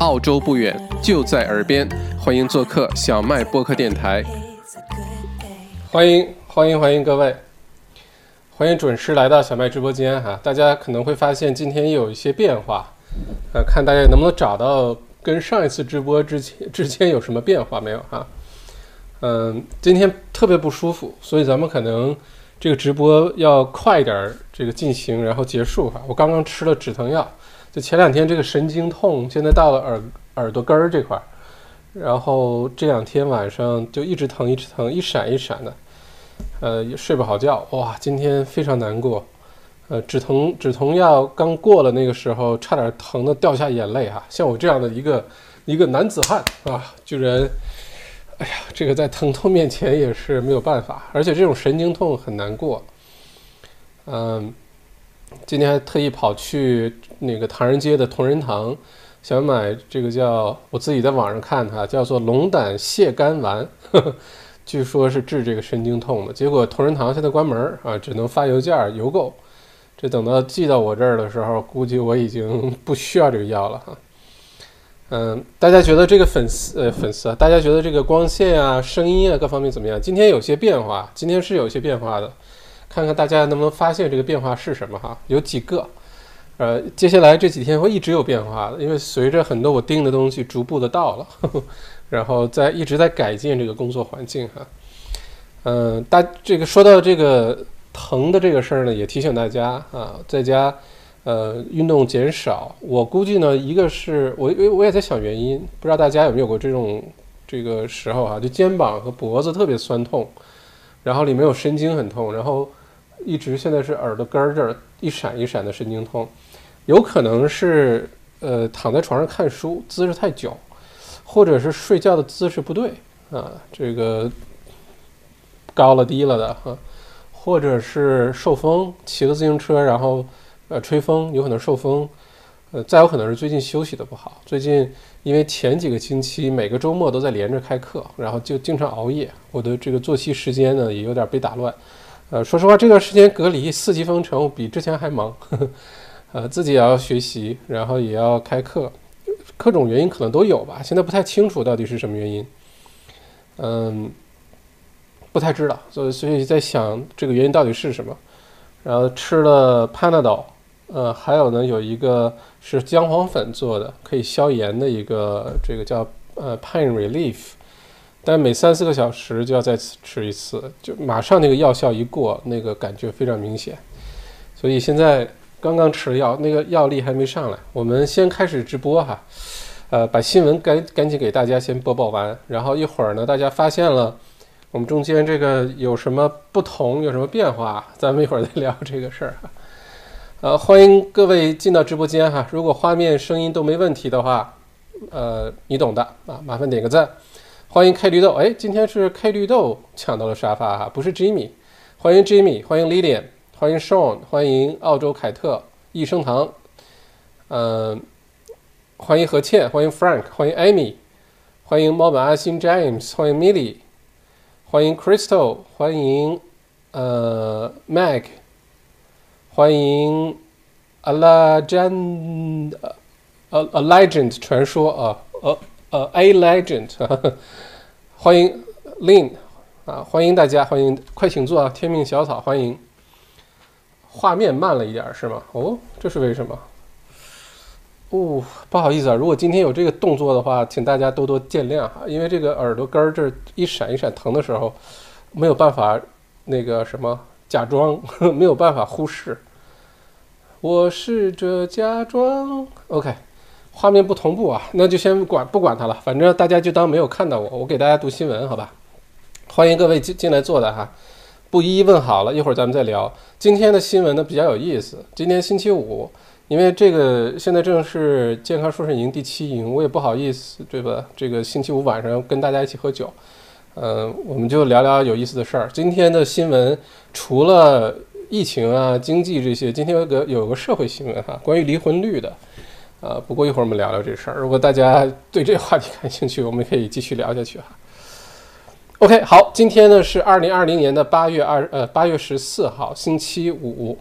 澳洲不远，就在耳边，欢迎做客小麦播客电台。欢迎欢迎欢迎各位，欢迎准时来到小麦直播间哈。大家可能会发现今天有一些变化，呃，看大家能不能找到跟上一次直播之前之间有什么变化没有哈？嗯，今天特别不舒服，所以咱们可能这个直播要快一点这个进行，然后结束哈。我刚刚吃了止疼药。就前两天这个神经痛，现在到了耳耳朵根儿这块儿，然后这两天晚上就一直疼，一直疼，一闪一闪的，呃，也睡不好觉。哇，今天非常难过，呃，止疼止疼药刚过了那个时候，差点疼的掉下眼泪哈。像我这样的一个一个男子汉啊，居然，哎呀，这个在疼痛面前也是没有办法，而且这种神经痛很难过，嗯。今天还特意跑去那个唐人街的同仁堂，想买这个叫我自己在网上看它叫做龙胆泻肝丸呵呵，据说是治这个神经痛的。结果同仁堂现在关门啊，只能发邮件邮购。这等到寄到我这儿的时候，估计我已经不需要这个药了哈。嗯，大家觉得这个粉丝呃粉丝啊，大家觉得这个光线啊、声音啊各方面怎么样？今天有些变化，今天是有些变化的。看看大家能不能发现这个变化是什么哈？有几个，呃，接下来这几天会一直有变化的，因为随着很多我订的东西逐步的到了，然后在一直在改进这个工作环境哈。嗯，大这个说到这个疼的这个事儿呢，也提醒大家啊，在家呃运动减少。我估计呢，一个是我我我也在想原因，不知道大家有没有过这种这个时候啊，就肩膀和脖子特别酸痛，然后里面有神经很痛，然后。一直现在是耳朵根儿这儿一闪一闪的神经痛，有可能是呃躺在床上看书姿势太久，或者是睡觉的姿势不对啊，这个高了低了的哈，或者是受风骑个自行车然后呃吹风有可能受风，呃再有可能是最近休息的不好，最近因为前几个星期每个周末都在连着开课，然后就经常熬夜，我的这个作息时间呢也有点被打乱。呃，说实话，这段时间隔离四级封城，比之前还忙。呃，自己也要学习，然后也要开课，各种原因可能都有吧。现在不太清楚到底是什么原因，嗯，不太知道，所以所以在想这个原因到底是什么。然后吃了 Panadol，呃，还有呢，有一个是姜黄粉做的，可以消炎的一个，这个叫呃 Pain Relief。但每三四个小时就要再次吃一次，就马上那个药效一过，那个感觉非常明显。所以现在刚刚吃了药，那个药力还没上来。我们先开始直播哈，呃，把新闻赶赶紧给大家先播报完，然后一会儿呢，大家发现了我们中间这个有什么不同，有什么变化，咱们一会儿再聊这个事儿哈。呃，欢迎各位进到直播间哈，如果画面声音都没问题的话，呃，你懂的啊，麻烦点个赞。欢迎 K 绿豆，哎，今天是 K 绿豆抢到了沙发哈，不是 Jimmy。欢迎 Jimmy，欢迎 Lilian，欢迎 Sean，欢迎澳洲凯特，益生堂，嗯，欢迎何倩，欢迎 Frank，欢迎 Amy，欢迎猫本阿星 James，欢迎 Milly，欢迎 Crystal，欢迎呃 Mag，欢迎 A Legend，呃 A Legend 传说啊，呃。呃，A Legend，欢迎 Lin 啊，欢迎大家，欢迎快请坐啊，天命小草欢迎。画面慢了一点是吗？哦，这是为什么？哦，不好意思啊，如果今天有这个动作的话，请大家多多见谅哈，因为这个耳朵根儿这一闪一闪疼的时候，没有办法那个什么假装，没有办法忽视。我试着假装，OK。画面不同步啊，那就先管不管它了，反正大家就当没有看到我。我给大家读新闻，好吧？欢迎各位进进来坐的哈，不一一问好了，一会儿咱们再聊。今天的新闻呢比较有意思。今天星期五，因为这个现在正是健康瘦身营第七营，我也不好意思，对吧？这个星期五晚上跟大家一起喝酒，嗯，我们就聊聊有意思的事儿。今天的新闻除了疫情啊、经济这些，今天有个有个社会新闻哈，关于离婚率的。呃，不过一会儿我们聊聊这事儿。如果大家对这话题感兴趣，我们可以继续聊下去哈。OK，好，今天呢是二零二零年的八月二呃八月十四号星期五。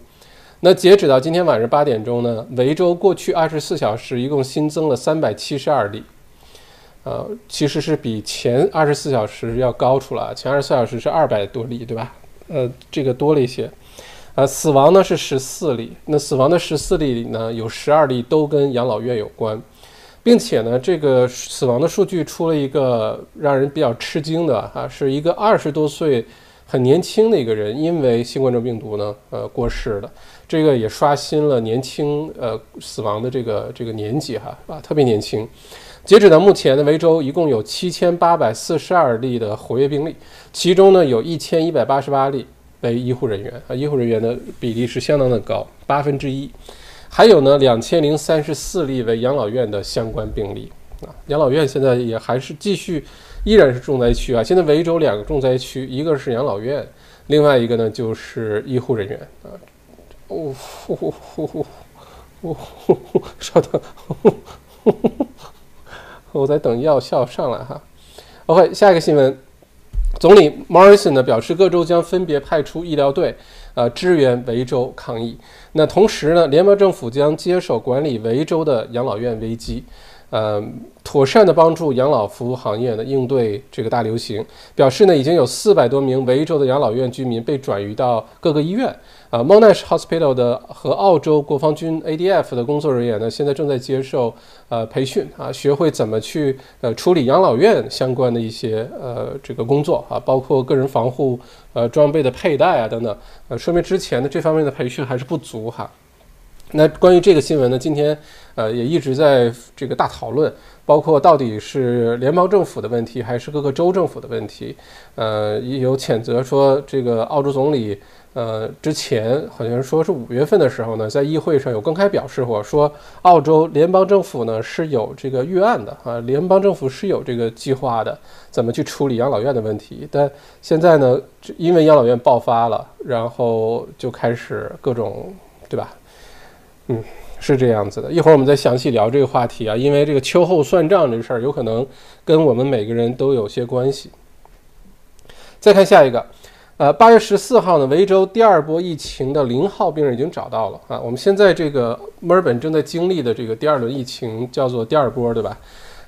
那截止到今天晚上八点钟呢，维州过去二十四小时一共新增了三百七十二例，呃，其实是比前二十四小时要高出了，前二十四小时是二百多例，对吧？呃，这个多了一些。呃，死亡呢是十四例，那死亡的十四例里呢，有十二例都跟养老院有关，并且呢，这个死亡的数据出了一个让人比较吃惊的哈，是一个二十多岁。很年轻的一个人，因为新冠状病毒呢，呃，过世了。这个也刷新了年轻呃死亡的这个这个年纪哈啊，特别年轻。截止到目前呢，维州一共有七千八百四十二例的活跃病例，其中呢有一千一百八十八例为医护人员啊，医护人员的比例是相当的高，八分之一。还有呢两千零三十四例为养老院的相关病例啊，养老院现在也还是继续。依然是重灾区啊！现在维州两个重灾区，一个是养老院，另外一个呢就是医护人员啊。哦，呼呼呼呼呼呼呼，稍等，我在等药效上来哈。OK，下一个新闻，总理 Morrison 呢表示，各州将分别派出医疗队，呃，支援维州抗疫。那同时呢，联邦政府将接手管理维州的养老院危机。呃，妥善的帮助养老服务行业呢应对这个大流行，表示呢已经有四百多名维州的养老院居民被转移到各个医院。啊，Monash Hospital 的和澳洲国防军 ADF 的工作人员呢现在正在接受呃培训啊，学会怎么去呃处理养老院相关的一些呃这个工作啊，包括个人防护呃装备的佩戴啊等等。呃，说明之前的这方面的培训还是不足哈。那关于这个新闻呢，今天呃也一直在这个大讨论，包括到底是联邦政府的问题还是各个州政府的问题，呃，有谴责说这个澳洲总理呃之前好像说是五月份的时候呢，在议会上有公开表示过，说澳洲联邦政府呢是有这个预案的啊，联邦政府是有这个计划的，怎么去处理养老院的问题，但现在呢，因为养老院爆发了，然后就开始各种对吧？嗯，是这样子的。一会儿我们再详细聊这个话题啊，因为这个秋后算账这事儿有可能跟我们每个人都有些关系。再看下一个，呃，八月十四号呢，维州第二波疫情的零号病人已经找到了啊。我们现在这个墨尔本正在经历的这个第二轮疫情叫做第二波，对吧？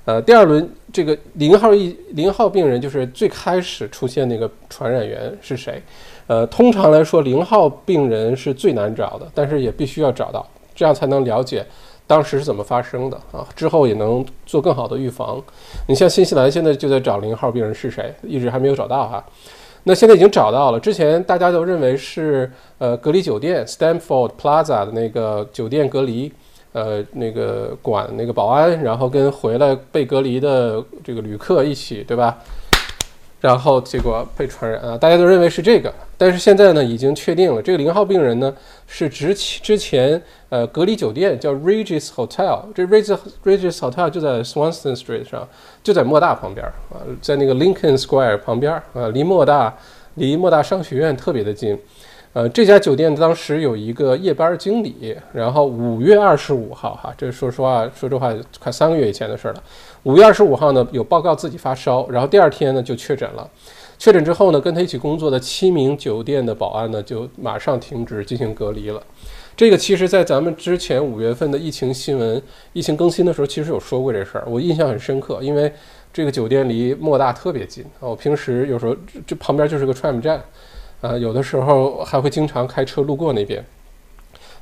呃，第二轮这个零号疫零号病人就是最开始出现那个传染源是谁？呃，通常来说，零号病人是最难找的，但是也必须要找到。这样才能了解当时是怎么发生的啊，之后也能做更好的预防。你像新西兰现在就在找零号病人是谁，一直还没有找到哈。那现在已经找到了，之前大家都认为是呃隔离酒店 Stanford Plaza 的那个酒店隔离，呃那个管那个保安，然后跟回来被隔离的这个旅客一起，对吧？然后结果被传染啊，大家都认为是这个，但是现在呢已经确定了，这个零号病人呢是之前之前呃隔离酒店叫 Regis Hotel，这 Regis Regis Hotel 就在 Swanston Street 上，就在莫大旁边啊，在那个 Lincoln Square 旁边啊，离莫大离莫大商学院特别的近。呃，这家酒店当时有一个夜班经理，然后五月二十五号哈，这说实话说这话快三个月以前的事了。五月二十五号呢，有报告自己发烧，然后第二天呢就确诊了。确诊之后呢，跟他一起工作的七名酒店的保安呢，就马上停止进行隔离了。这个其实，在咱们之前五月份的疫情新闻、疫情更新的时候，其实有说过这事儿，我印象很深刻，因为这个酒店离莫大特别近啊。我平时有时候这旁边就是个 tram 站，啊，有的时候还会经常开车路过那边。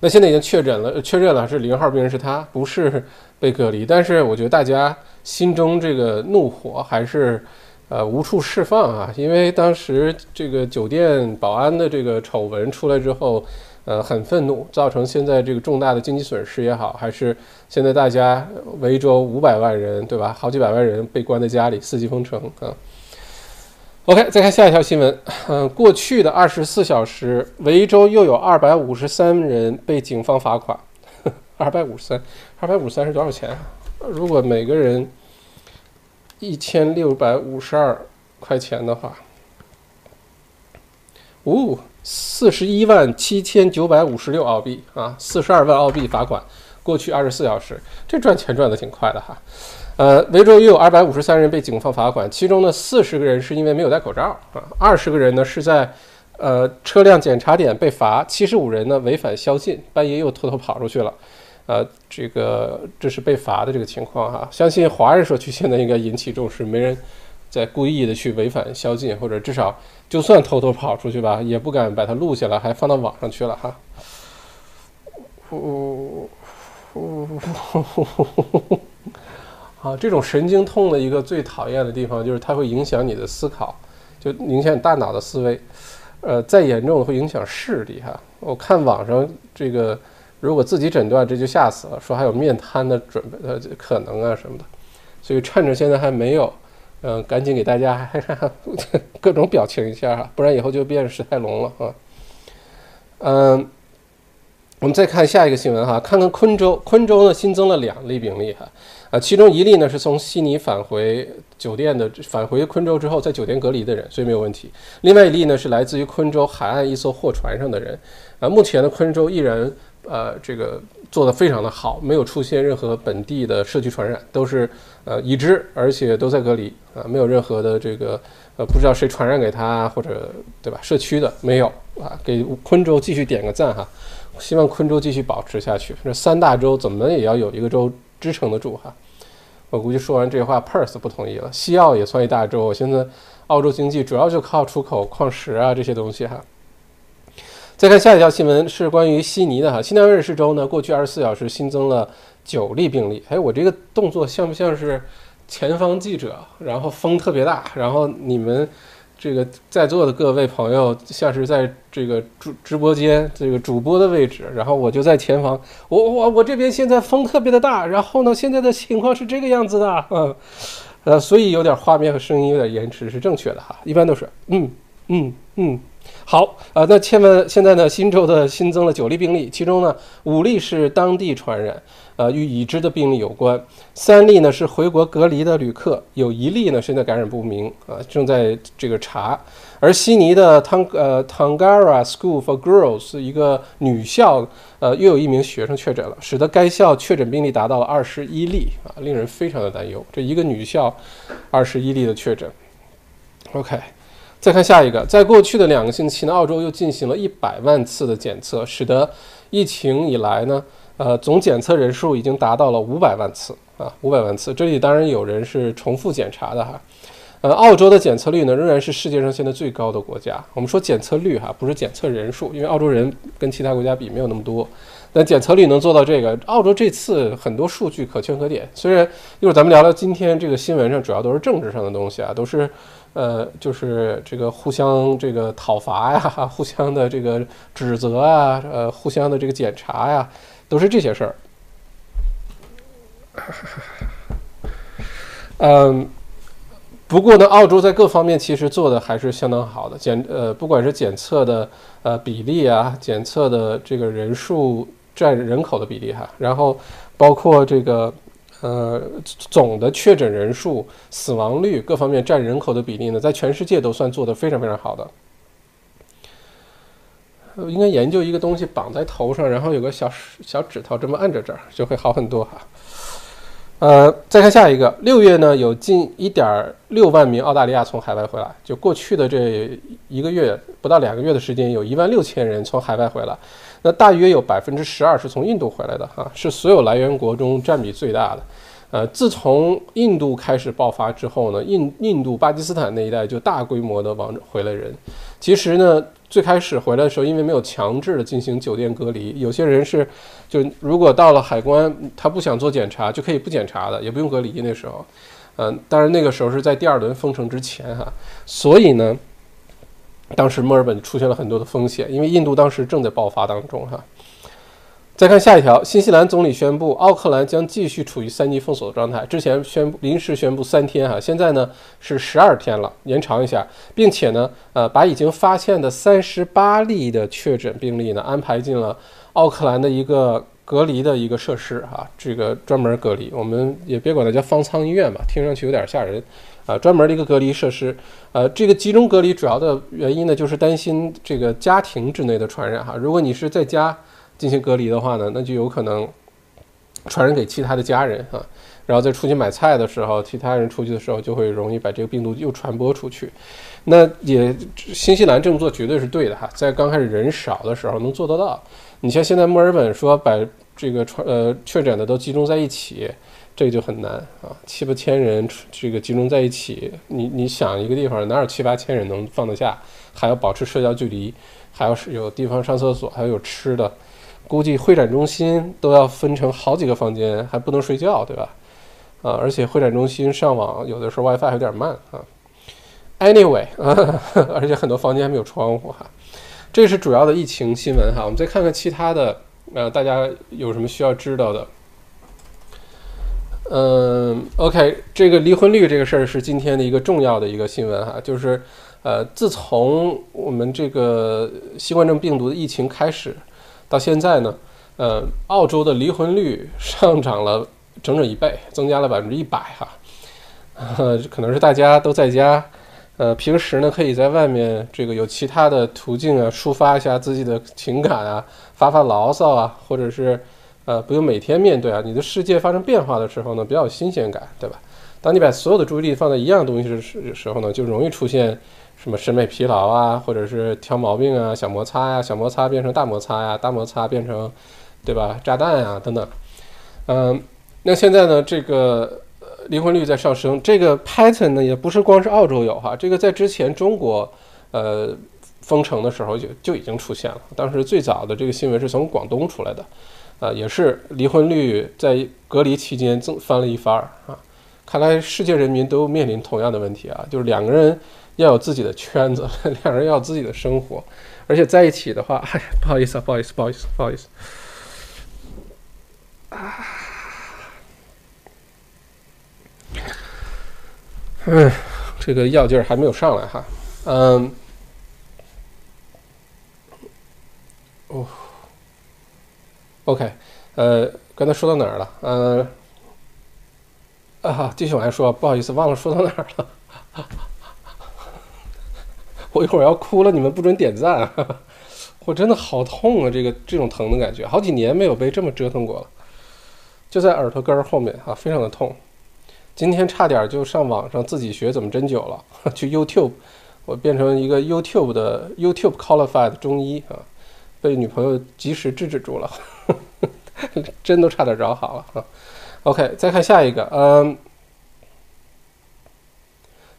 那现在已经确诊了，确认了是零号病人是他，不是被隔离。但是我觉得大家心中这个怒火还是呃无处释放啊，因为当时这个酒店保安的这个丑闻出来之后，呃很愤怒，造成现在这个重大的经济损失也好，还是现在大家维州五百万人对吧，好几百万人被关在家里，四级封城啊。OK，再看下一条新闻。嗯，过去的二十四小时，维州又有二百五十三人被警方罚款。二百五十三，二百五十三是多少钱？如果每个人一千六百五十二块钱的话，哦，四十一万七千九百五十六澳币啊，四十二万澳币罚款。过去二十四小时，这赚钱赚的挺快的哈。呃，维州又有二百五十三人被警方罚款，其中呢四十个人是因为没有戴口罩啊，二十个人呢是在呃，车辆检查点被罚，七十五人呢违反宵禁，半夜又偷偷跑出去了。呃，这个这是被罚的这个情况哈，相信华人社区现在应该引起重视，没人再故意的去违反宵禁，或者至少就算偷偷跑出去吧，也不敢把它录下来，还放到网上去了哈。呼呼呼呼呼呼！啊，这种神经痛的一个最讨厌的地方就是它会影响你的思考，就影响你大脑的思维。呃，再严重的会影响视力哈。我看网上这个。如果自己诊断，这就吓死了。说还有面瘫的准备的可能啊什么的，所以趁着现在还没有，嗯，赶紧给大家 各种表情一下哈，不然以后就变史泰龙了啊。嗯，我们再看下一个新闻哈，看看昆州，昆州呢新增了两例病例哈，啊，其中一例呢是从悉尼返回酒店的，返回昆州之后在酒店隔离的人，所以没有问题。另外一例呢是来自于昆州海岸一艘货船上的人，啊，目前的昆州依然。呃，这个做的非常的好，没有出现任何本地的社区传染，都是呃已知，而且都在隔离啊，没有任何的这个呃不知道谁传染给他或者对吧？社区的没有啊，给昆州继续点个赞哈，希望昆州继续保持下去。这三大洲怎么也要有一个州支撑得住哈。我估计说完这话，Perth 不同意了。西澳也算一大洲，现在澳洲经济主要就靠出口矿石啊这些东西哈。再看下一条新闻是关于悉尼的哈，新南威尔士州呢，过去二十四小时新增了九例病例。哎，我这个动作像不像是前方记者？然后风特别大，然后你们这个在座的各位朋友像是在这个主直播间这个主播的位置，然后我就在前方。我我我这边现在风特别的大，然后呢，现在的情况是这个样子的，嗯，呃，所以有点画面和声音有点延迟是正确的哈，一般都是嗯嗯嗯。好，呃，那千万现在呢，新州的新增了九例病例，其中呢五例是当地传染，呃，与已知的病例有关；三例呢是回国隔离的旅客，有一例呢现在感染不明，啊，正在这个查。而悉尼的汤呃 Tangara School for Girls 一个女校，呃，又有一名学生确诊了，使得该校确诊病例达到了二十一例，啊，令人非常的担忧。这一个女校，二十一例的确诊。OK。再看下一个，在过去的两个星期呢，澳洲又进行了一百万次的检测，使得疫情以来呢，呃，总检测人数已经达到了五百万次啊，五百万次。这里当然有人是重复检查的哈，呃，澳洲的检测率呢，仍然是世界上现在最高的国家。我们说检测率哈，不是检测人数，因为澳洲人跟其他国家比没有那么多，但检测率能做到这个，澳洲这次很多数据可圈可点。虽然一会儿咱们聊聊今天这个新闻上主要都是政治上的东西啊，都是。呃，就是这个互相这个讨伐呀，互相的这个指责啊，呃，互相的这个检查呀，都是这些事儿。嗯，不过呢，澳洲在各方面其实做的还是相当好的，检呃，不管是检测的呃比例啊，检测的这个人数占人口的比例哈，然后包括这个。呃，总的确诊人数、死亡率各方面占人口的比例呢，在全世界都算做得非常非常好的。应该研究一个东西绑在头上，然后有个小小指头这么按着这儿，就会好很多哈。呃，再看下一个，六月呢有近一点六万名澳大利亚从海外回来，就过去的这一个月不到两个月的时间，有一万六千人从海外回来。那大约有百分之十二是从印度回来的，哈，是所有来源国中占比最大的。呃，自从印度开始爆发之后呢，印印度、巴基斯坦那一带就大规模的往回来人。其实呢，最开始回来的时候，因为没有强制的进行酒店隔离，有些人是就如果到了海关，他不想做检查，就可以不检查的，也不用隔离。那时候，嗯，当然那个时候是在第二轮封城之前，哈，所以呢。当时墨尔本出现了很多的风险，因为印度当时正在爆发当中哈。再看下一条，新西兰总理宣布，奥克兰将继续处于三级封锁的状态。之前宣布临时宣布三天哈，现在呢是十二天了，延长一下，并且呢，呃，把已经发现的三十八例的确诊病例呢安排进了奥克兰的一个隔离的一个设施哈，这个专门隔离，我们也别管它叫方舱医院吧，听上去有点吓人。啊，专门的一个隔离设施，呃，这个集中隔离主要的原因呢，就是担心这个家庭之内的传染哈。如果你是在家进行隔离的话呢，那就有可能传染给其他的家人啊，然后再出去买菜的时候，其他人出去的时候就会容易把这个病毒又传播出去。那也新西兰这么做绝对是对的哈，在刚开始人少的时候能做得到。你像现在墨尔本说把这个传呃确诊的都集中在一起。这个就很难啊，七八千人这个集中在一起，你你想一个地方哪有七八千人能放得下？还要保持社交距离，还要是有地方上厕所，还要有吃的，估计会展中心都要分成好几个房间，还不能睡觉，对吧？啊，而且会展中心上网有的时候 WiFi 有点慢啊。Anyway，而且很多房间还没有窗户哈。这是主要的疫情新闻哈。我们再看看其他的，呃，大家有什么需要知道的？嗯，OK，这个离婚率这个事儿是今天的一个重要的一个新闻哈，就是，呃，自从我们这个新冠状病毒的疫情开始到现在呢，呃，澳洲的离婚率上涨了整整一倍，增加了百分之一百哈，呃，可能是大家都在家，呃，平时呢可以在外面这个有其他的途径啊，抒发一下自己的情感啊，发发牢骚啊，或者是。呃，不用每天面对啊，你的世界发生变化的时候呢，比较有新鲜感，对吧？当你把所有的注意力放在一样东西的时时候呢，就容易出现什么审美疲劳啊，或者是挑毛病啊，小摩擦呀，小摩擦变成大摩擦呀，大摩擦变成，对吧？炸弹啊，等等。嗯，那现在呢，这个离婚率在上升，这个 pattern 呢，也不是光是澳洲有哈，这个在之前中国，呃，封城的时候就就已经出现了，当时最早的这个新闻是从广东出来的。啊，也是离婚率在隔离期间增翻了一番儿啊！看来世界人民都面临同样的问题啊，就是两个人要有自己的圈子，两人要有自己的生活，而且在一起的话，哎，不好意思啊，不好意思，不好意思，不好意思啊！嗯，这个药劲儿还没有上来哈，嗯，哦。OK，呃，刚才说到哪儿了？嗯，啊，继续往下说，不好意思，忘了说到哪儿了。我一会儿要哭了，你们不准点赞。我真的好痛啊，这个这种疼的感觉，好几年没有被这么折腾过了，就在耳朵根儿后面啊，非常的痛。今天差点就上网上自己学怎么针灸了，去 YouTube，我变成一个 YouTube 的 YouTube qualified 中医啊。被女朋友及时制止住了，针都差点找好了啊。OK，再看下一个，嗯，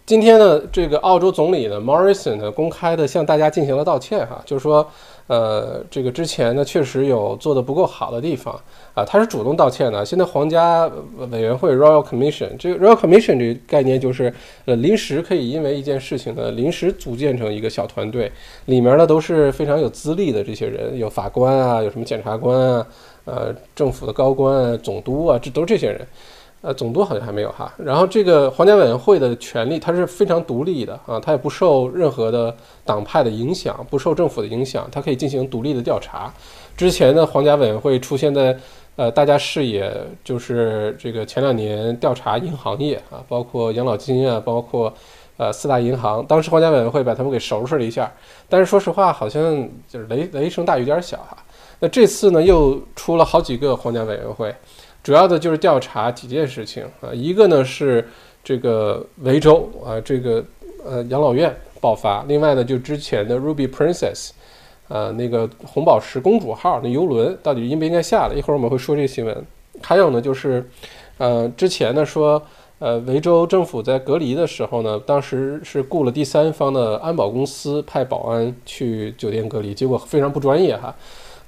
今天呢，这个澳洲总理呢，Morrison 呢，公开的向大家进行了道歉哈，就是说。呃，这个之前呢，确实有做的不够好的地方啊，他是主动道歉的。现在皇家委员会 Royal Commission，这个 Royal Commission 这个概念就是，呃，临时可以因为一件事情呢，临时组建成一个小团队，里面呢都是非常有资历的这些人，有法官啊，有什么检察官啊，呃，政府的高官、啊总督啊，这都是这些人。呃，总督好像还没有哈。然后这个皇家委员会的权力，它是非常独立的啊，它也不受任何的党派的影响，不受政府的影响，它可以进行独立的调查。之前的皇家委员会出现在呃大家视野，就是这个前两年调查银行业啊，包括养老金啊，包括呃四大银行，当时皇家委员会把他们给收拾了一下。但是说实话，好像就是雷雷声大雨点小哈。那这次呢，又出了好几个皇家委员会。主要的就是调查几件事情啊，一个呢是这个维州啊，这个呃养老院爆发，另外呢就之前的 Ruby Princess，呃那个红宝石公主号那游轮到底应不应该下来？一会儿我们会说这个新闻。还有呢就是，呃之前呢说呃维州政府在隔离的时候呢，当时是雇了第三方的安保公司派保安去酒店隔离，结果非常不专业哈。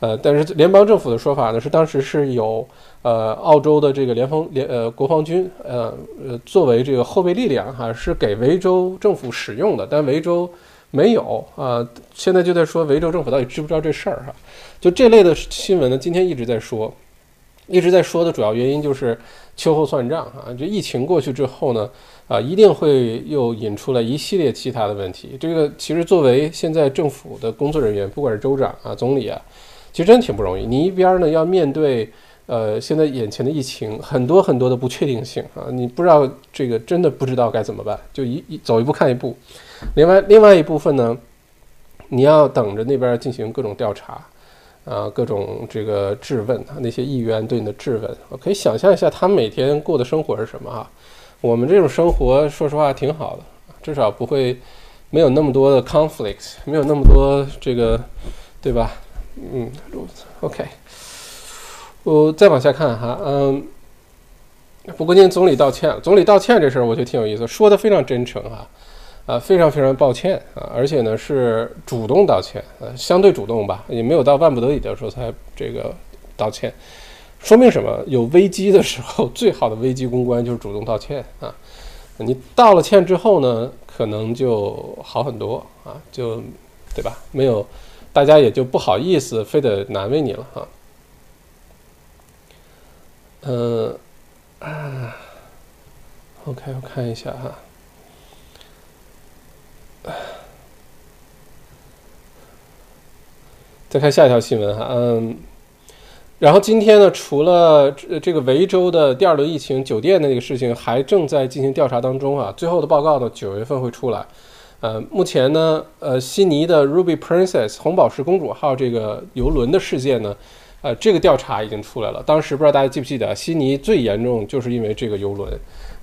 呃，但是联邦政府的说法呢是当时是有呃澳洲的这个联防联呃国防军呃呃作为这个后备力量哈，是给维州政府使用的，但维州没有啊。现在就在说维州政府到底知不知道这事儿哈？就这类的新闻呢，今天一直在说，一直在说的主要原因就是秋后算账啊。这疫情过去之后呢，啊一定会又引出来一系列其他的问题。这个其实作为现在政府的工作人员，不管是州长啊、总理啊。其实真挺不容易，你一边呢要面对，呃，现在眼前的疫情，很多很多的不确定性啊，你不知道这个真的不知道该怎么办，就一一走一步看一步。另外，另外一部分呢，你要等着那边进行各种调查，啊，各种这个质问啊，那些议员对你的质问，我可以想象一下他们每天过的生活是什么啊？我们这种生活，说实话挺好的，至少不会没有那么多的 conflict，没有那么多这个，对吧？嗯，OK，我再往下看哈，嗯，不过今天总理道歉，总理道歉这事儿我觉得挺有意思，说的非常真诚哈。啊，非常非常抱歉啊，而且呢是主动道歉，呃，相对主动吧，也没有到万不得已的时候才这个道歉，说明什么？有危机的时候，最好的危机公关就是主动道歉啊。你道了歉之后呢，可能就好很多啊，就对吧？没有，大家也就不好意思，非得难为你了哈。嗯啊，OK，我看一下哈。再看下一条新闻哈，嗯，然后今天呢，除了这个维州的第二轮疫情酒店的那个事情还正在进行调查当中啊，最后的报告呢，九月份会出来。呃，目前呢，呃，悉尼的 Ruby Princess 红宝石公主号这个游轮的事件呢，呃，这个调查已经出来了。当时不知道大家记不记得，悉尼最严重就是因为这个游轮。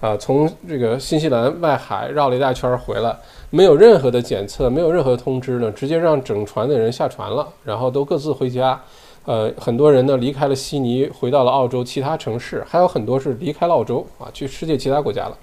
啊，从这个新西兰外海绕了一大圈回来，没有任何的检测，没有任何通知呢，直接让整船的人下船了，然后都各自回家。呃，很多人呢离开了悉尼，回到了澳洲其他城市，还有很多是离开了澳洲啊，去世界其他国家了。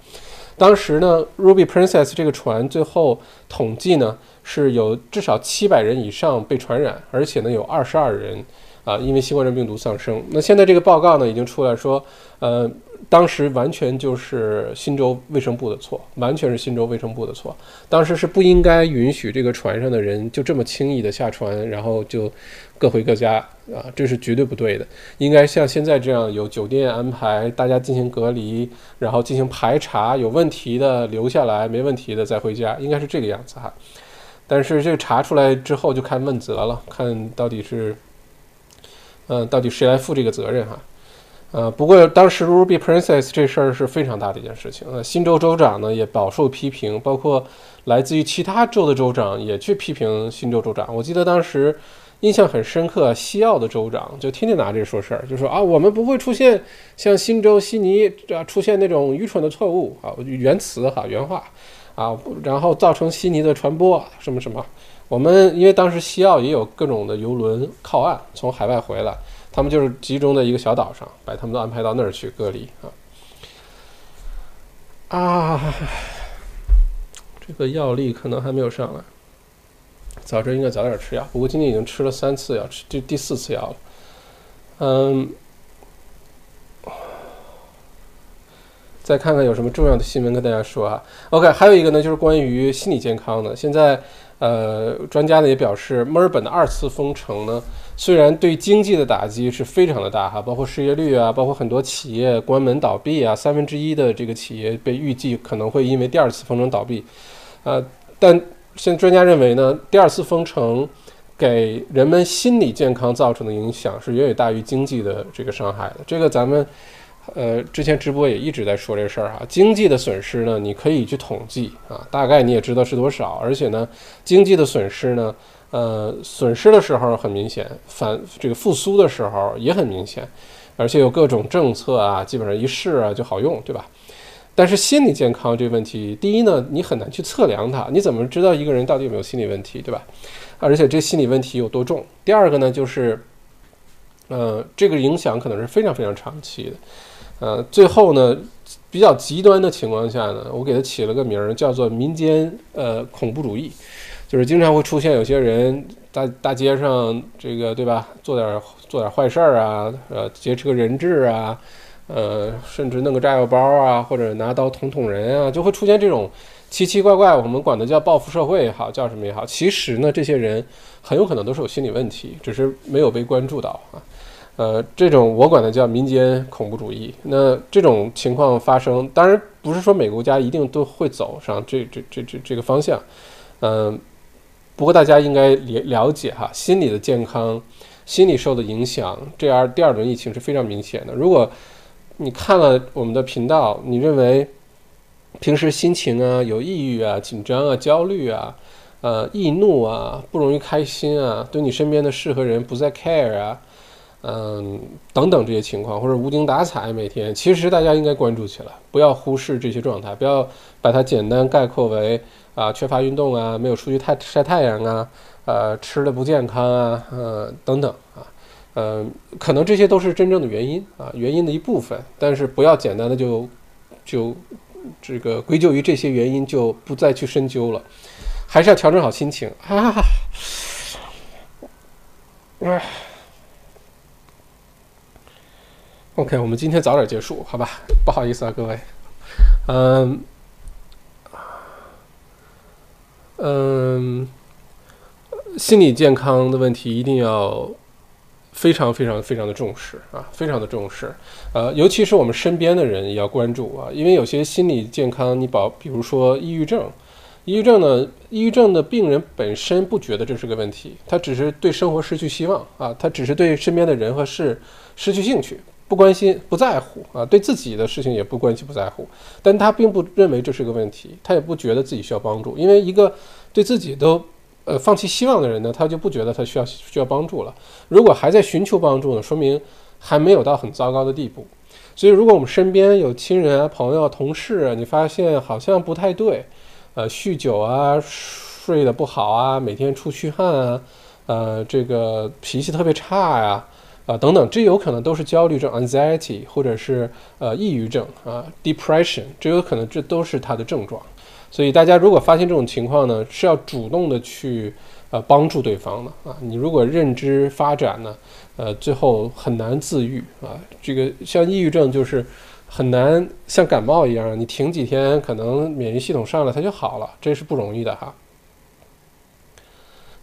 当时呢，Ruby Princess 这个船最后统计呢是有至少七百人以上被传染，而且呢有二十二人啊因为新冠状病毒丧生。那现在这个报告呢已经出来说，呃。当时完全就是新州卫生部的错，完全是新州卫生部的错。当时是不应该允许这个船上的人就这么轻易的下船，然后就各回各家啊，这是绝对不对的。应该像现在这样有酒店安排，大家进行隔离，然后进行排查，有问题的留下来，没问题的再回家，应该是这个样子哈。但是这个查出来之后就看问责了，看到底是，嗯，到底谁来负这个责任哈。呃，不过当时 Ruby Princess 这事儿是非常大的一件事情。呃，新州州长呢也饱受批评，包括来自于其他州的州长也去批评新州州长。我记得当时印象很深刻，西澳的州长就天天拿这说事儿，就说啊，我们不会出现像新州悉尼这样出现那种愚蠢的错误啊，原词哈原话啊，然后造成悉尼的传播什么什么。我们因为当时西澳也有各种的游轮靠岸从海外回来。他们就是集中在一个小岛上，把他们都安排到那儿去隔离啊啊！这个药力可能还没有上来，早知应该早点吃药。不过今天已经吃了三次药，吃这第四次药了。嗯，再看看有什么重要的新闻跟大家说啊。OK，还有一个呢，就是关于心理健康的。现在呃，专家呢也表示，墨尔本的二次封城呢。虽然对经济的打击是非常的大哈，包括失业率啊，包括很多企业关门倒闭啊，三分之一的这个企业被预计可能会因为第二次封城倒闭，呃，但现在专家认为呢，第二次封城给人们心理健康造成的影响是远远大于经济的这个伤害的。这个咱们呃之前直播也一直在说这事儿哈，经济的损失呢，你可以去统计啊，大概你也知道是多少，而且呢，经济的损失呢。呃，损失的时候很明显，反这个复苏的时候也很明显，而且有各种政策啊，基本上一试啊就好用，对吧？但是心理健康这个问题，第一呢，你很难去测量它，你怎么知道一个人到底有没有心理问题，对吧？而且这心理问题有多重？第二个呢，就是，呃，这个影响可能是非常非常长期的。呃，最后呢，比较极端的情况下呢，我给它起了个名儿，叫做民间呃恐怖主义。就是经常会出现有些人大大街上这个对吧，做点做点坏事儿啊，呃，劫持个人质啊，呃，甚至弄个炸药包啊，或者拿刀捅捅人啊，就会出现这种奇奇怪怪，我们管它叫报复社会也好，叫什么也好，其实呢，这些人很有可能都是有心理问题，只是没有被关注到啊。呃，这种我管它叫民间恐怖主义。那这种情况发生，当然不是说每个国家一定都会走上这这这这这个方向，嗯。不过大家应该了了解哈，心理的健康，心理受的影响，这样第二轮疫情是非常明显的。如果你看了我们的频道，你认为平时心情啊有抑郁啊、紧张啊、焦虑啊，呃，易怒啊，不容易开心啊，对你身边的事和人不再 care 啊，嗯，等等这些情况，或者无精打采每天，其实大家应该关注起来，不要忽视这些状态，不要把它简单概括为啊缺乏运动啊，没有出去太晒太阳啊，呃，吃的不健康啊，呃，等等啊，嗯，可能这些都是真正的原因啊，原因的一部分，但是不要简单的就就这个归咎于这些原因，就不再去深究了。还是要调整好心情啊！哎 ，OK，我们今天早点结束，好吧？不好意思啊，各位。嗯，嗯，心理健康的问题一定要非常非常非常的重视啊，非常的重视。呃，尤其是我们身边的人也要关注啊，因为有些心理健康，你保，比如说抑郁症。抑郁症呢？抑郁症的病人本身不觉得这是个问题，他只是对生活失去希望啊，他只是对身边的人和事失去兴趣，不关心、不在乎啊，对自己的事情也不关心、不在乎。但他并不认为这是个问题，他也不觉得自己需要帮助，因为一个对自己都呃放弃希望的人呢，他就不觉得他需要需要帮助了。如果还在寻求帮助呢，说明还没有到很糟糕的地步。所以，如果我们身边有亲人啊、朋友、同事，你发现好像不太对。呃，酗酒啊，睡得不好啊，每天出虚汗啊，呃，这个脾气特别差呀，啊等等，这有可能都是焦虑症 （anxiety） 或者是呃抑郁症啊 （depression），这有可能这都是它的症状。所以大家如果发现这种情况呢，是要主动的去呃帮助对方的啊。你如果认知发展呢，呃，最后很难自愈啊。这个像抑郁症就是。很难像感冒一样，你停几天，可能免疫系统上来它就好了，这是不容易的哈。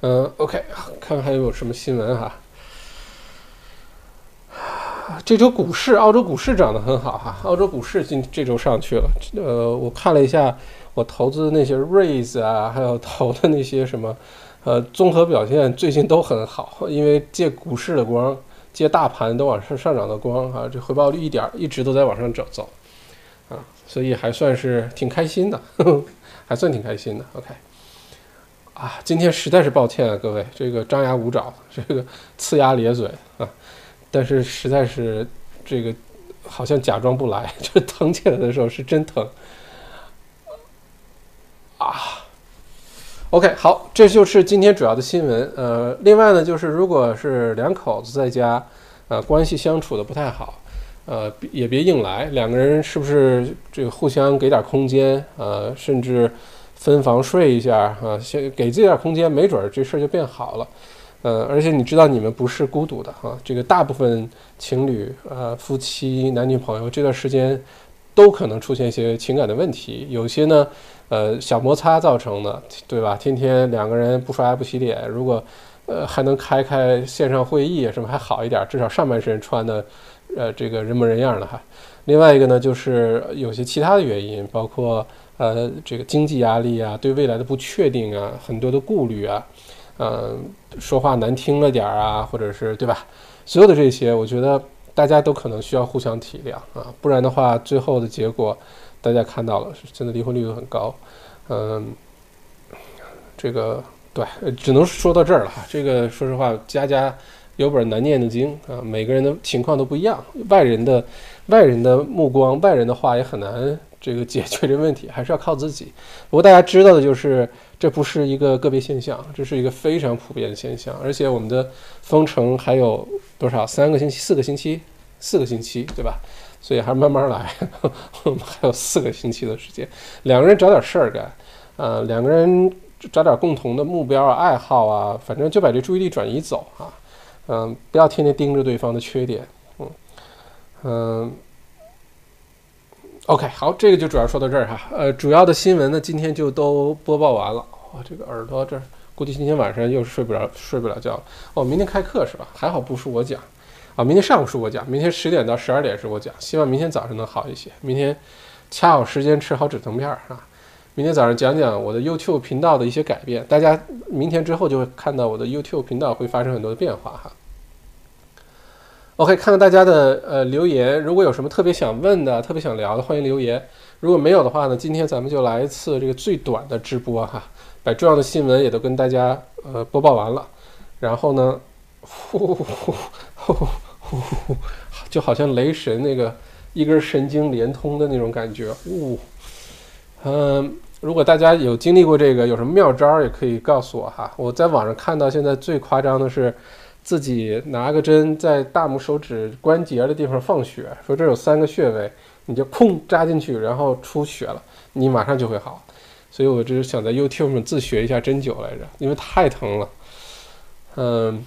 嗯，OK，看看还有什么新闻哈。这周股市，澳洲股市涨得很好哈，澳洲股市今这周上去了。呃，我看了一下我投资的那些 raise 啊，还有投的那些什么，呃，综合表现最近都很好，因为借股市的光。借大盘都往上上涨的光啊，这回报率一点一直都在往上走走，啊，所以还算是挺开心的，还算挺开心的。OK，啊，今天实在是抱歉啊，各位，这个张牙舞爪，这个 呲牙咧嘴啊，但是实在是这个好像假装不来，就疼起来的时候是真疼啊。OK，好，这就是今天主要的新闻。呃，另外呢，就是如果是两口子在家，呃，关系相处的不太好，呃，也别硬来，两个人是不是这个互相给点空间，呃，甚至分房睡一下啊，先给自己点空间，没准儿这事儿就变好了。呃，而且你知道你们不是孤独的哈，这个大部分情侣、呃，夫妻、男女朋友这段时间都可能出现一些情感的问题，有些呢。呃，小摩擦造成的，对吧？天天两个人不刷牙不洗脸，如果，呃，还能开开线上会议什么还好一点，至少上半身穿的，呃，这个人模人样的哈。另外一个呢，就是有些其他的原因，包括呃，这个经济压力啊，对未来的不确定啊，很多的顾虑啊，嗯，说话难听了点儿啊，或者是对吧？所有的这些，我觉得大家都可能需要互相体谅啊，不然的话，最后的结果。大家看到了，现在离婚率又很高，嗯，这个对，只能说到这儿了哈。这个说实话，家家有本难念的经啊，每个人的情况都不一样，外人的外人的目光、外人的话也很难这个解决这问题，还是要靠自己。不过大家知道的就是，这不是一个个别现象，这是一个非常普遍的现象，而且我们的封城还有多少？三个星期、四个星期、四个星期，对吧？所以还是慢慢来，我们还有四个星期的时间，两个人找点事儿干，呃，两个人找点共同的目标啊、爱好啊，反正就把这注意力转移走啊，嗯，不要天天盯着对方的缺点，嗯嗯，OK，好，这个就主要说到这儿哈，呃，主要的新闻呢，今天就都播报完了，哇，这个耳朵这估计今天晚上又睡不着，睡不了觉了，哦，明天开课是吧？还好不是我讲。啊，明天上午是我讲，明天十点到十二点是我讲，希望明天早上能好一些。明天掐好时间吃好止疼片儿啊。明天早上讲讲我的 YouTube 频道的一些改变，大家明天之后就会看到我的 YouTube 频道会发生很多的变化哈。OK，看看大家的呃留言，如果有什么特别想问的、特别想聊的，欢迎留言。如果没有的话呢，今天咱们就来一次这个最短的直播哈，把重要的新闻也都跟大家呃播报完了。然后呢，呼呼呼呼呼呼，就好像雷神那个一根神经连通的那种感觉。呜，嗯，如果大家有经历过这个，有什么妙招也可以告诉我哈。我在网上看到现在最夸张的是。自己拿个针在大拇手指关节的地方放血，说这有三个穴位，你就空扎进去，然后出血了，你马上就会好。所以我只是想在 YouTube 上自学一下针灸来着，因为太疼了。嗯，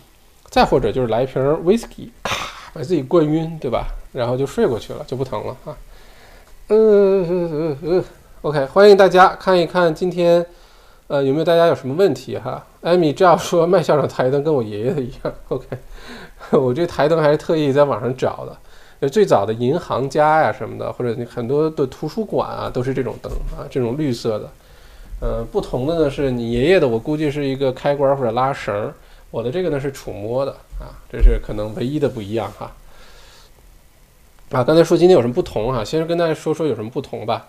再或者就是来一瓶 Whisky，咔把自己灌晕，对吧？然后就睡过去了，就不疼了啊。嗯嗯嗯嗯，OK，欢迎大家看一看今天。呃，有没有大家有什么问题哈？艾米这样说，麦校长台灯跟我爷爷的一样。OK，我这台灯还是特意在网上找的，就最早的银行家呀什么的，或者很多的图书馆啊，都是这种灯啊，这种绿色的。嗯，不同的呢是你爷爷的，我估计是一个开关或者拉绳儿，我的这个呢是触摸的啊，这是可能唯一的不一样哈。啊，刚才说今天有什么不同哈？先跟大家说说有什么不同吧。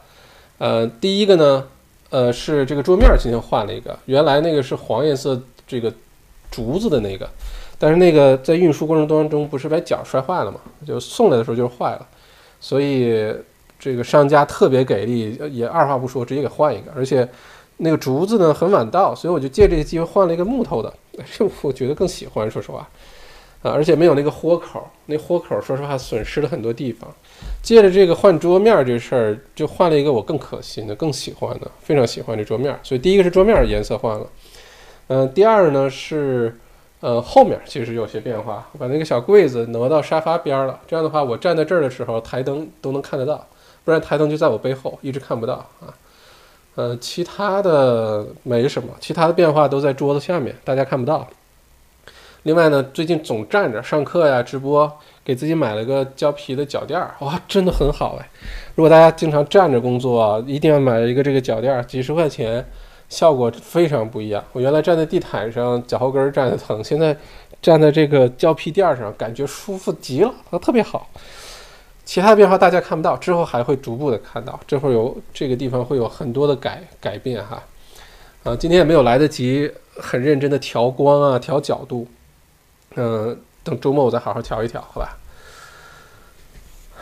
呃，第一个呢。呃，是这个桌面今天换了一个，原来那个是黄颜色这个竹子的那个，但是那个在运输过程当中不是把脚摔坏了嘛，就送来的时候就是坏了，所以这个商家特别给力，也二话不说直接给换一个，而且那个竹子呢很晚到，所以我就借这个机会换了一个木头的，我觉得更喜欢，说实话。而且没有那个豁口，那豁口说实话损失了很多地方。借着这个换桌面这事儿，就换了一个我更可心的、更喜欢的，非常喜欢这桌面。所以第一个是桌面颜色换了，嗯，第二呢是，呃，后面其实有些变化，我把那个小柜子挪到沙发边了。这样的话，我站在这儿的时候，台灯都能看得到，不然台灯就在我背后，一直看不到啊。呃，其他的没什么，其他的变化都在桌子下面，大家看不到。另外呢，最近总站着上课呀、直播，给自己买了个胶皮的脚垫儿，哇，真的很好哎！如果大家经常站着工作，一定要买一个这个脚垫儿，几十块钱，效果非常不一样。我原来站在地毯上，脚后跟儿站的疼，现在站在这个胶皮垫儿上，感觉舒服极了，特别好。其他的变化大家看不到，之后还会逐步的看到，这会有这个地方会有很多的改改变哈。啊，今天也没有来得及很认真的调光啊，调角度。嗯，等周末我再好好调一调，好吧。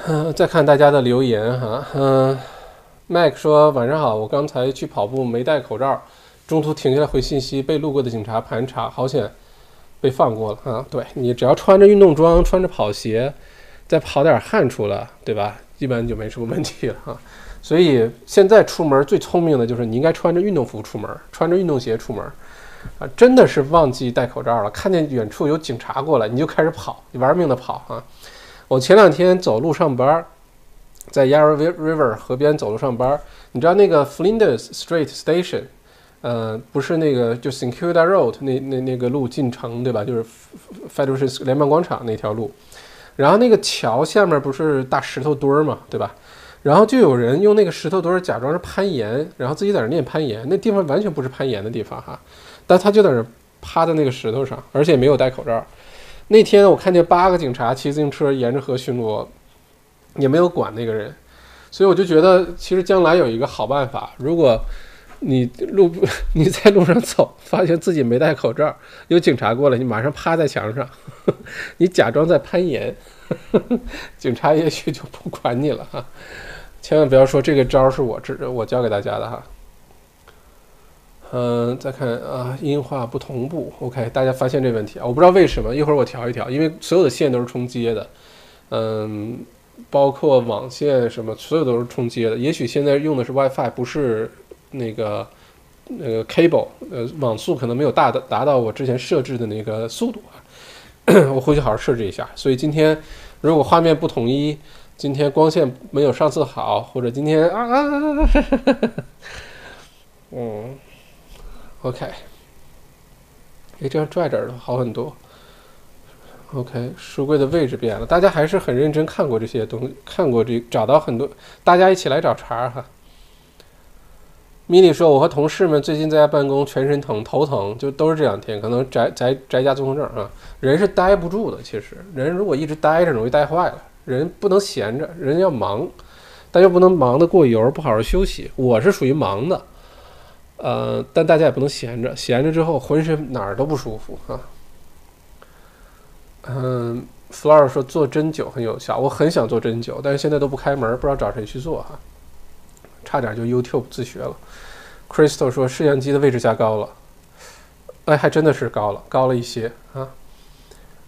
嗯，再看大家的留言哈。嗯，Mike 说晚上好，我刚才去跑步没戴口罩，中途停下来回信息，被路过的警察盘查，好险被放过了啊。对你只要穿着运动装，穿着跑鞋，再跑点汗出来，对吧？基本就没什么问题了哈。所以现在出门最聪明的就是你应该穿着运动服出门，穿着运动鞋出门。啊，真的是忘记戴口罩了。看见远处有警察过来，你就开始跑，你玩命的跑啊！我前两天走路上班，在 Yarra River 河边走路上班。你知道那个 Flinders Street Station，呃，不是那个就 s i n c u d a Road 那那那个路进城对吧？就是 Federal 联邦广场那条路。然后那个桥下面不是大石头堆儿嘛，对吧？然后就有人用那个石头堆儿假装是攀岩，然后自己在那练攀岩。那地方完全不是攀岩的地方哈。但他就在那趴在那个石头上，而且没有戴口罩。那天我看见八个警察骑自行车沿着河巡逻，也没有管那个人。所以我就觉得，其实将来有一个好办法：如果你路 你在路上走，发现自己没戴口罩，有警察过来，你马上趴在墙上，你假装在攀岩，警察也许就不管你了哈。千万不要说这个招是我指我教给大家的哈。嗯，再看啊，音画不同步。OK，大家发现这问题啊？我不知道为什么，一会儿我调一调，因为所有的线都是冲接的，嗯，包括网线什么，所有都是冲接的。也许现在用的是 WiFi，不是那个那个 cable，呃，网速可能没有大的达到我之前设置的那个速度啊。我回去好好设置一下。所以今天如果画面不统一，今天光线没有上次好，或者今天啊啊啊啊，嗯。OK，哎，这样拽着了，好很多。OK，书柜的位置变了，大家还是很认真看过这些东西，看过这，找到很多，大家一起来找茬哈。米莉说：“我和同事们最近在家办公，全身疼、头疼，就都是这两天，可能宅宅宅家综合症啊。人是待不住的，其实人如果一直待着，容易待坏了。人不能闲着，人要忙，但又不能忙得过油，不好好休息。我是属于忙的，呃，但大家也不能闲着，闲着之后浑身哪儿都不舒服啊。嗯，Flower 说做针灸很有效，我很想做针灸，但是现在都不开门，不知道找谁去做哈。差点就 YouTube 自学了。Crystal 说摄像机的位置加高了，哎，还真的是高了，高了一些啊。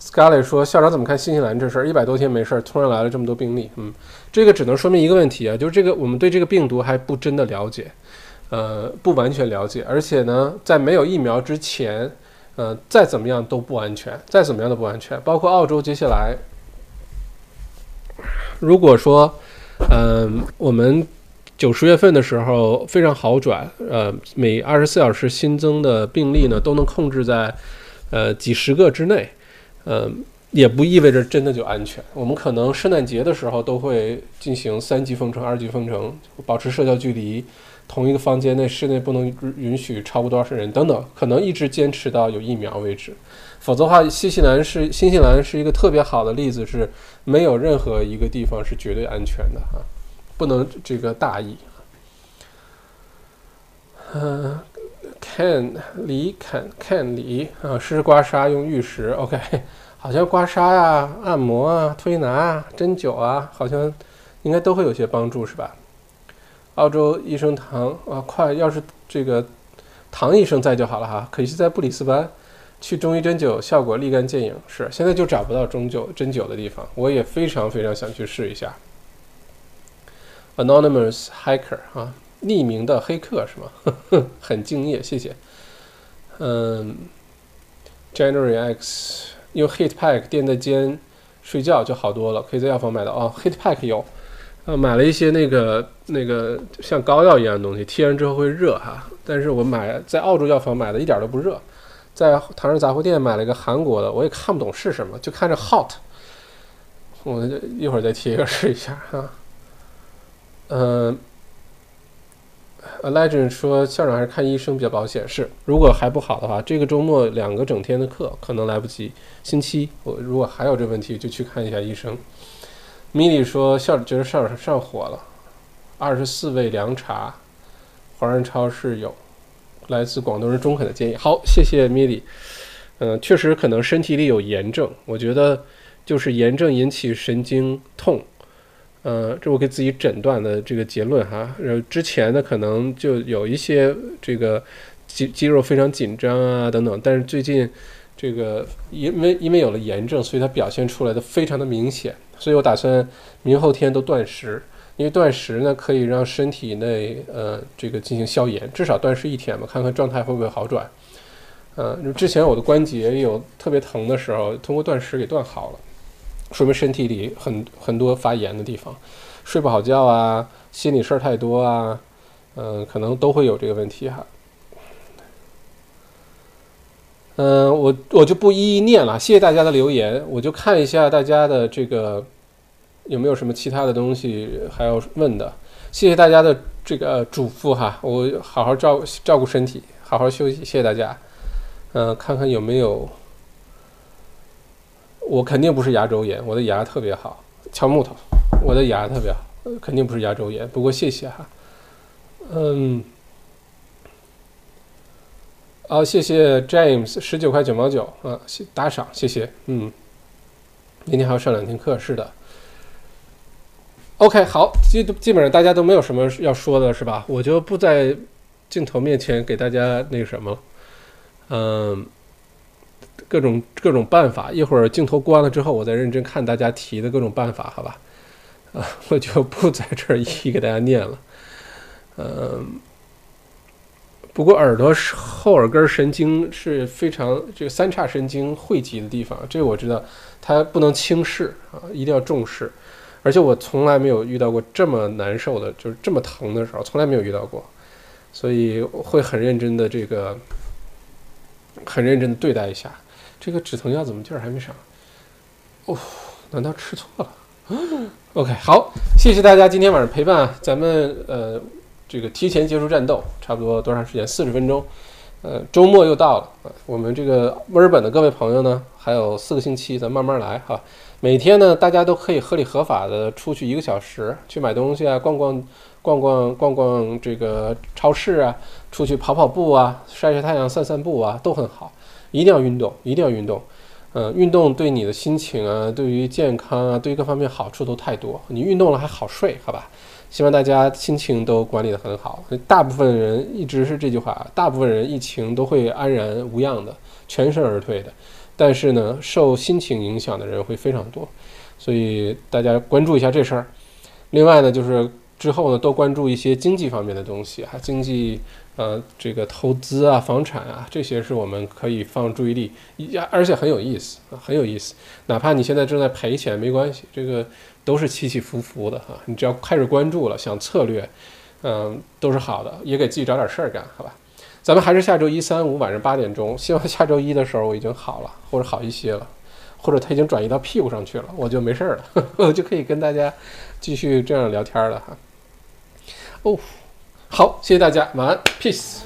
Scarlett 说校长怎么看新西兰这事儿？一百多天没事儿，突然来了这么多病例，嗯，这个只能说明一个问题啊，就是这个我们对这个病毒还不真的了解，呃，不完全了解，而且呢，在没有疫苗之前，呃，再怎么样都不安全，再怎么样都不安全。包括澳洲接下来，如果说，嗯，我们。九十月份的时候非常好转，呃，每二十四小时新增的病例呢都能控制在，呃几十个之内，呃，也不意味着真的就安全。我们可能圣诞节的时候都会进行三级封城、二级封城，保持社交距离，同一个房间内室内不能允许超过多少人等等，可能一直坚持到有疫苗为止。否则的话，新西兰是新西兰是一个特别好的例子，是没有任何一个地方是绝对安全的啊。不能这个大意。嗯，can 李 can can 李啊，试试刮痧用玉石。OK，好像刮痧呀、按摩啊、推拿啊、针灸啊，好像应该都会有些帮助，是吧？澳洲医生唐啊，快，要是这个唐医生在就好了哈。可惜在布里斯班去中医针灸效果立竿见影，是现在就找不到针灸针灸的地方，我也非常非常想去试一下。Anonymous Hiker 啊，匿名的黑客是吗？很敬业，谢谢。嗯，January X 用 Heat Pack 垫在肩睡觉就好多了，可以在药房买到哦。Heat Pack 有，呃，买了一些那个那个像膏药一样的东西，贴完之后会热哈。但是我买在澳洲药房买的，一点都不热。在唐人杂货店买了一个韩国的，我也看不懂是什么，就看着 hot。我一会儿再贴一个试一下哈。嗯，Legend 说校长还是看医生比较保险。是，如果还不好的话，这个周末两个整天的课可能来不及。星期我如果还有这问题，就去看一下医生。Milly 说校长觉得上上火了。二十四味凉茶，华人超市有。来自广东人中肯的建议。好，谢谢 Milly。嗯，确实可能身体里有炎症，我觉得就是炎症引起神经痛。呃，这我给自己诊断的这个结论哈。呃之前呢，可能就有一些这个肌肌肉非常紧张啊等等，但是最近这个因为因为有了炎症，所以它表现出来的非常的明显。所以我打算明后天都断食，因为断食呢可以让身体内呃这个进行消炎，至少断食一天吧，看看状态会不会好转。呃，之前我的关节有特别疼的时候，通过断食给断好了。说明身体里很很多发炎的地方，睡不好觉啊，心里事儿太多啊，嗯，可能都会有这个问题哈。嗯，我我就不一一念了，谢谢大家的留言，我就看一下大家的这个有没有什么其他的东西还要问的。谢谢大家的这个嘱咐哈，我好好照照顾身体，好好休息，谢谢大家。嗯，看看有没有。我肯定不是牙周炎，我的牙特别好，敲木头，我的牙特别好，肯定不是牙周炎。不过谢谢哈，嗯，哦，谢谢 James 十九块九毛九啊，打赏，谢谢，嗯，明天还要上两天课，是的。OK，好，基基本上大家都没有什么要说的，是吧？我就不在镜头面前给大家那个什么，嗯。各种各种办法，一会儿镜头关了之后，我再认真看大家提的各种办法，好吧？啊，我就不在这儿一一给大家念了。嗯，不过耳朵后耳根神经是非常这个三叉神经汇集的地方，这个我知道，它不能轻视啊，一定要重视。而且我从来没有遇到过这么难受的，就是这么疼的时候，从来没有遇到过，所以会很认真的这个，很认真的对待一下。这个止疼药怎么劲儿还没上？哦，难道吃错了？OK，好，谢谢大家今天晚上陪伴，咱们呃，这。个提前结束战斗，差不多多长时间？四十分钟。呃，周末又到了，我们这个墨尔本的各位朋友呢，还有四个星期，咱慢慢来哈。每天呢，大家都可以合理合法的出去一个小时去买东西啊，逛逛逛逛逛逛这个超市啊，出去跑跑步啊，晒晒太阳、散散步啊，都很好。一定要运动，一定要运动。嗯，运动对你的心情啊，对于健康啊，对于各方面好处都太多。你运动了还好睡，好吧？希望大家心情都管理得很好。大部分人一直是这句话，大部分人疫情都会安然无恙的，全身而退的。但是呢，受心情影响的人会非常多，所以大家关注一下这事儿。另外呢，就是之后呢，多关注一些经济方面的东西，哈，经济，呃，这个投资啊，房产啊，这些是我们可以放注意力，而且很有意思啊，很有意思。哪怕你现在正在赔钱，没关系，这个。都是起起伏伏的哈，你只要开始关注了，想策略，嗯，都是好的，也给自己找点事儿干，好吧？咱们还是下周一、三、五晚上八点钟，希望下周一的时候我已经好了，或者好一些了，或者他已经转移到屁股上去了，我就没事儿了，我就可以跟大家继续这样聊天了哈。哦，好谢谢大家晚安 peace